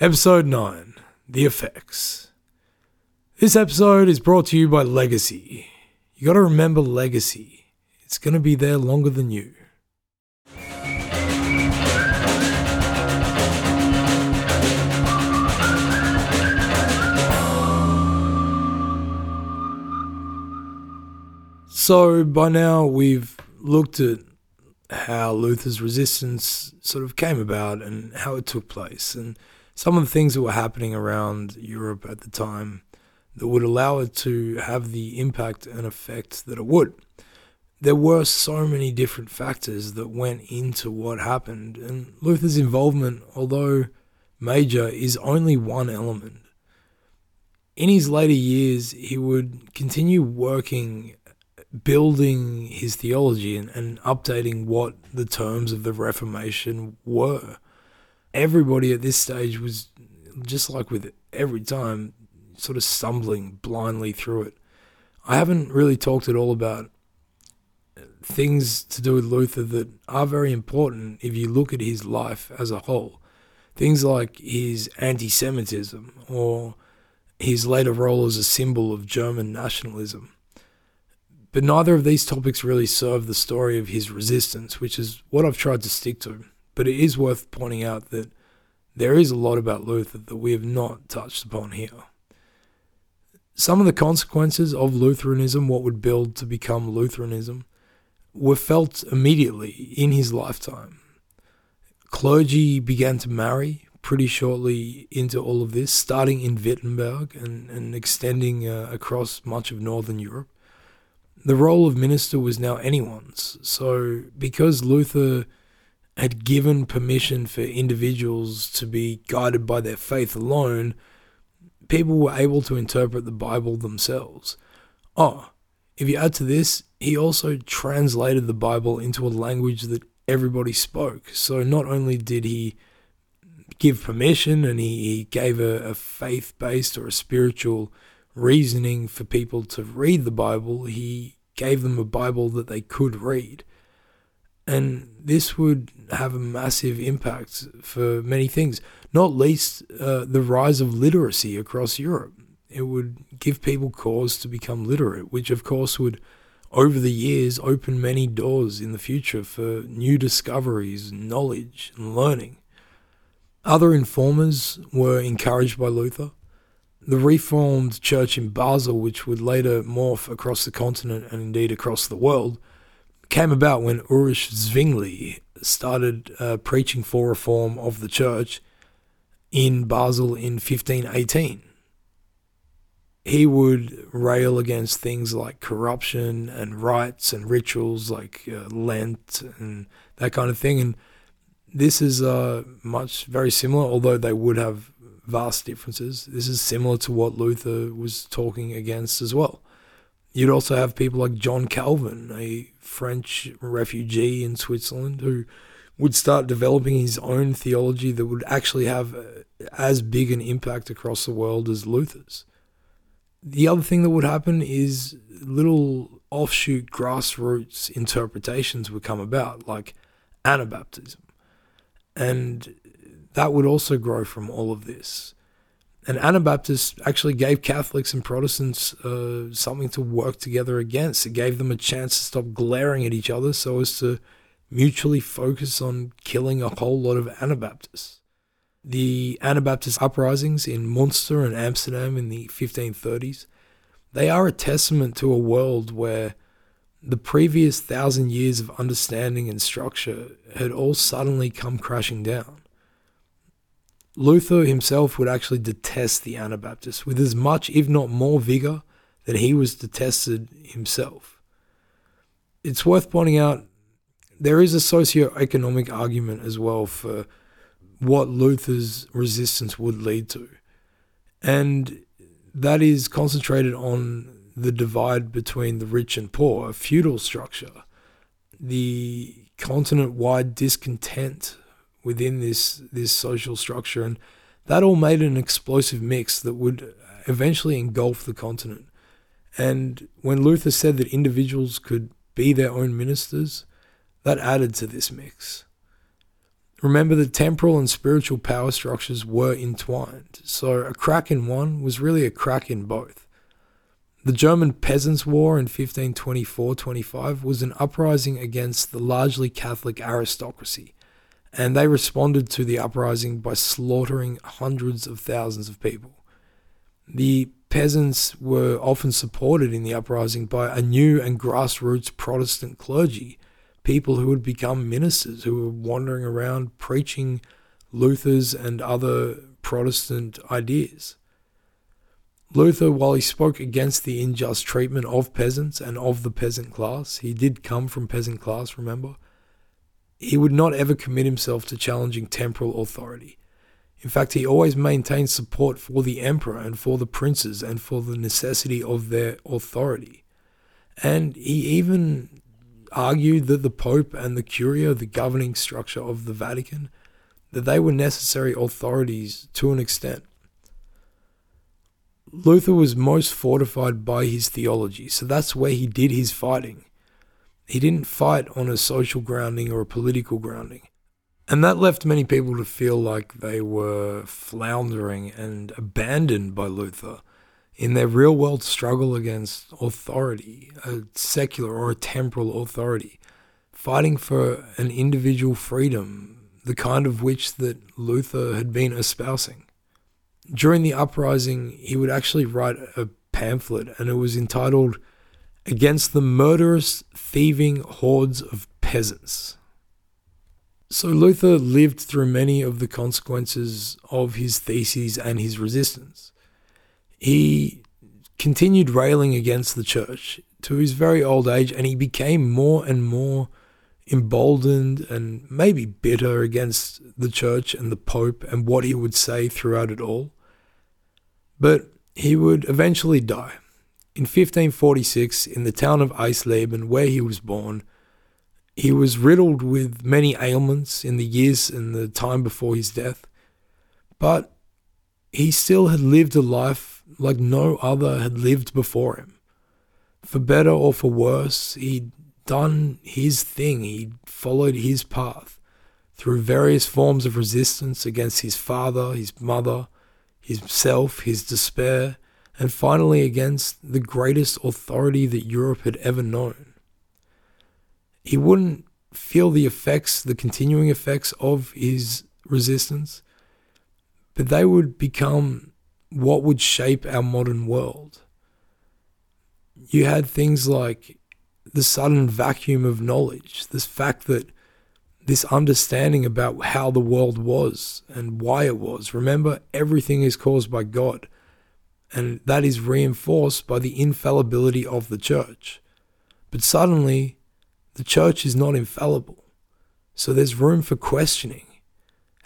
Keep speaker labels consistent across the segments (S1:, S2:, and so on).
S1: Episode 9 The Effects. This episode is brought to you by Legacy. You gotta remember Legacy, it's gonna be there longer than you. So, by now, we've looked at how Luther's resistance sort of came about and how it took place. And some of the things that were happening around Europe at the time that would allow it to have the impact and effect that it would. There were so many different factors that went into what happened, and Luther's involvement, although major, is only one element. In his later years, he would continue working, building his theology and, and updating what the terms of the Reformation were everybody at this stage was just like with every time, sort of stumbling blindly through it. I haven't really talked at all about things to do with Luther that are very important if you look at his life as a whole. Things like his anti Semitism or his later role as a symbol of German nationalism. But neither of these topics really serve the story of his resistance, which is what I've tried to stick to. But it is worth pointing out that there is a lot about Luther that we have not touched upon here. Some of the consequences of Lutheranism, what would build to become Lutheranism, were felt immediately in his lifetime. Clergy began to marry pretty shortly into all of this, starting in Wittenberg and, and extending uh, across much of Northern Europe. The role of minister was now anyone's. So, because Luther had given permission for individuals to be guided by their faith alone, people were able to interpret the Bible themselves. Oh, if you add to this, he also translated the Bible into a language that everybody spoke. So not only did he give permission and he, he gave a, a faith based or a spiritual reasoning for people to read the Bible, he gave them a Bible that they could read. And this would have a massive impact for many things, not least uh, the rise of literacy across Europe. It would give people cause to become literate, which of course would, over the years, open many doors in the future for new discoveries, knowledge, and learning. Other informers were encouraged by Luther. The Reformed Church in Basel, which would later morph across the continent and indeed across the world, came about when Ulrich Zwingli started uh, preaching for reform of the church in Basel in 1518. He would rail against things like corruption and rites and rituals like uh, Lent and that kind of thing. And this is uh, much very similar, although they would have vast differences. This is similar to what Luther was talking against as well. You'd also have people like John Calvin, a French refugee in Switzerland, who would start developing his own theology that would actually have uh, as big an impact across the world as Luther's. The other thing that would happen is little offshoot grassroots interpretations would come about, like Anabaptism. And that would also grow from all of this. And Anabaptists actually gave Catholics and Protestants uh, something to work together against. It gave them a chance to stop glaring at each other so as to mutually focus on killing a whole lot of Anabaptists. The Anabaptist uprisings in Munster and Amsterdam in the 1530s, they are a testament to a world where the previous thousand years of understanding and structure had all suddenly come crashing down. Luther himself would actually detest the Anabaptists with as much, if not more, vigor than he was detested himself. It's worth pointing out there is a socio-economic argument as well for what Luther's resistance would lead to. And that is concentrated on the divide between the rich and poor, a feudal structure, the continent wide discontent within this, this social structure. And that all made an explosive mix that would eventually engulf the continent. And when Luther said that individuals could be their own ministers, that added to this mix. Remember, the temporal and spiritual power structures were entwined, so a crack in one was really a crack in both. The German Peasants' War in 1524 25 was an uprising against the largely Catholic aristocracy, and they responded to the uprising by slaughtering hundreds of thousands of people. The peasants were often supported in the uprising by a new and grassroots Protestant clergy people who had become ministers who were wandering around preaching Luther's and other Protestant ideas. Luther, while he spoke against the unjust treatment of peasants and of the peasant class, he did come from peasant class, remember, he would not ever commit himself to challenging temporal authority. In fact, he always maintained support for the emperor and for the princes and for the necessity of their authority. And he even argued that the Pope and the Curia, the governing structure of the Vatican, that they were necessary authorities to an extent. Luther was most fortified by his theology, so that's where he did his fighting. He didn't fight on a social grounding or a political grounding. And that left many people to feel like they were floundering and abandoned by Luther in their real world struggle against authority, a secular or a temporal authority, fighting for an individual freedom, the kind of which that Luther had been espousing. During the uprising, he would actually write a pamphlet, and it was entitled Against the Murderous, Thieving Hordes of Peasants. So Luther lived through many of the consequences of his theses and his resistance he continued railing against the church to his very old age, and he became more and more emboldened and maybe bitter against the church and the Pope and what he would say throughout it all. But he would eventually die. In 1546, in the town of Eisleben, where he was born, he was riddled with many ailments in the years and the time before his death, but he still had lived a life like no other had lived before him. For better or for worse, he'd done his thing, he'd followed his path through various forms of resistance against his father, his mother, himself, his despair, and finally against the greatest authority that Europe had ever known. He wouldn't feel the effects, the continuing effects of his resistance, but they would become what would shape our modern world. You had things like the sudden vacuum of knowledge, this fact that this understanding about how the world was and why it was. Remember, everything is caused by God, and that is reinforced by the infallibility of the church. But suddenly, the church is not infallible. So there's room for questioning.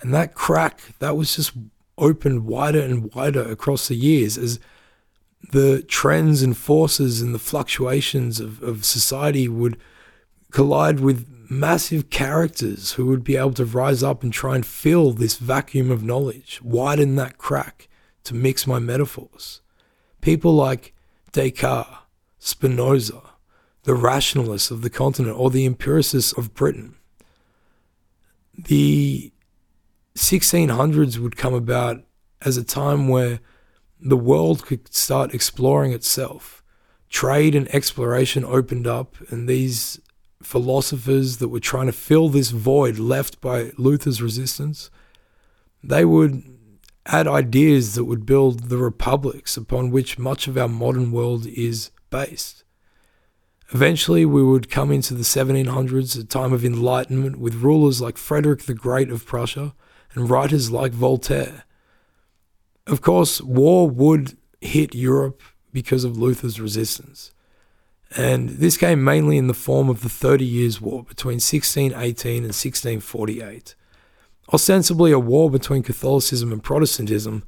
S1: And that crack, that was just opened wider and wider across the years as the trends and forces and the fluctuations of, of society would collide with massive characters who would be able to rise up and try and fill this vacuum of knowledge, widen that crack to mix my metaphors. People like Descartes, Spinoza, the rationalists of the continent, or the empiricists of Britain. The 1600s would come about as a time where the world could start exploring itself. Trade and exploration opened up, and these philosophers that were trying to fill this void left by Luther's resistance, they would add ideas that would build the republics upon which much of our modern world is based. Eventually, we would come into the 1700s, a time of enlightenment, with rulers like Frederick the Great of Prussia and writers like Voltaire. Of course, war would hit Europe because of Luther's resistance. And this came mainly in the form of the Thirty Years' War between 1618 and 1648. Ostensibly a war between Catholicism and Protestantism,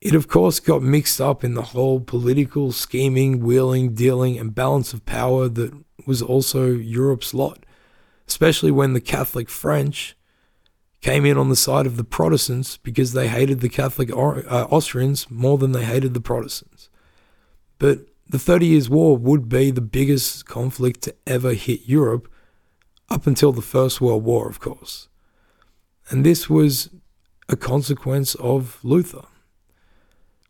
S1: it of course got mixed up in the whole political scheming, wheeling, dealing, and balance of power that was also Europe's lot, especially when the Catholic French came in on the side of the Protestants because they hated the Catholic uh, Austrians more than they hated the Protestants. But the Thirty Years' War would be the biggest conflict to ever hit Europe up until the First World War, of course. And this was a consequence of Luther.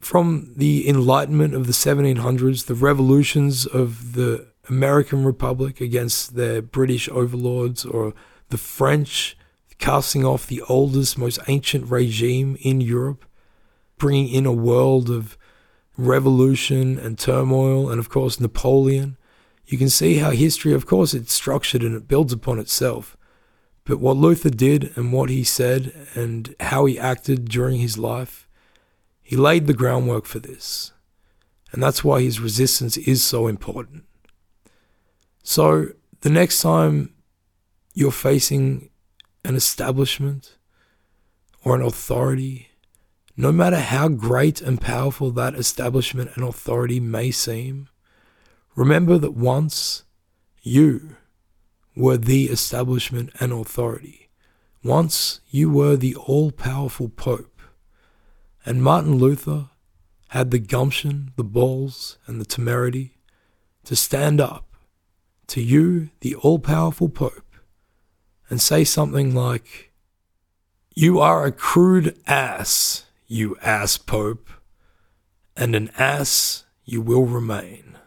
S1: From the Enlightenment of the 1700s, the revolutions of the American Republic against their British overlords, or the French casting off the oldest, most ancient regime in Europe, bringing in a world of revolution and turmoil, and of course, Napoleon. You can see how history, of course, it's structured and it builds upon itself. But what Luther did and what he said and how he acted during his life, he laid the groundwork for this. And that's why his resistance is so important. So, the next time you're facing an establishment or an authority, no matter how great and powerful that establishment and authority may seem, remember that once you were the establishment and authority. Once you were the all powerful Pope. And Martin Luther had the gumption, the balls, and the temerity to stand up to you, the all powerful Pope, and say something like, You are a crude ass, you ass Pope, and an ass you will remain.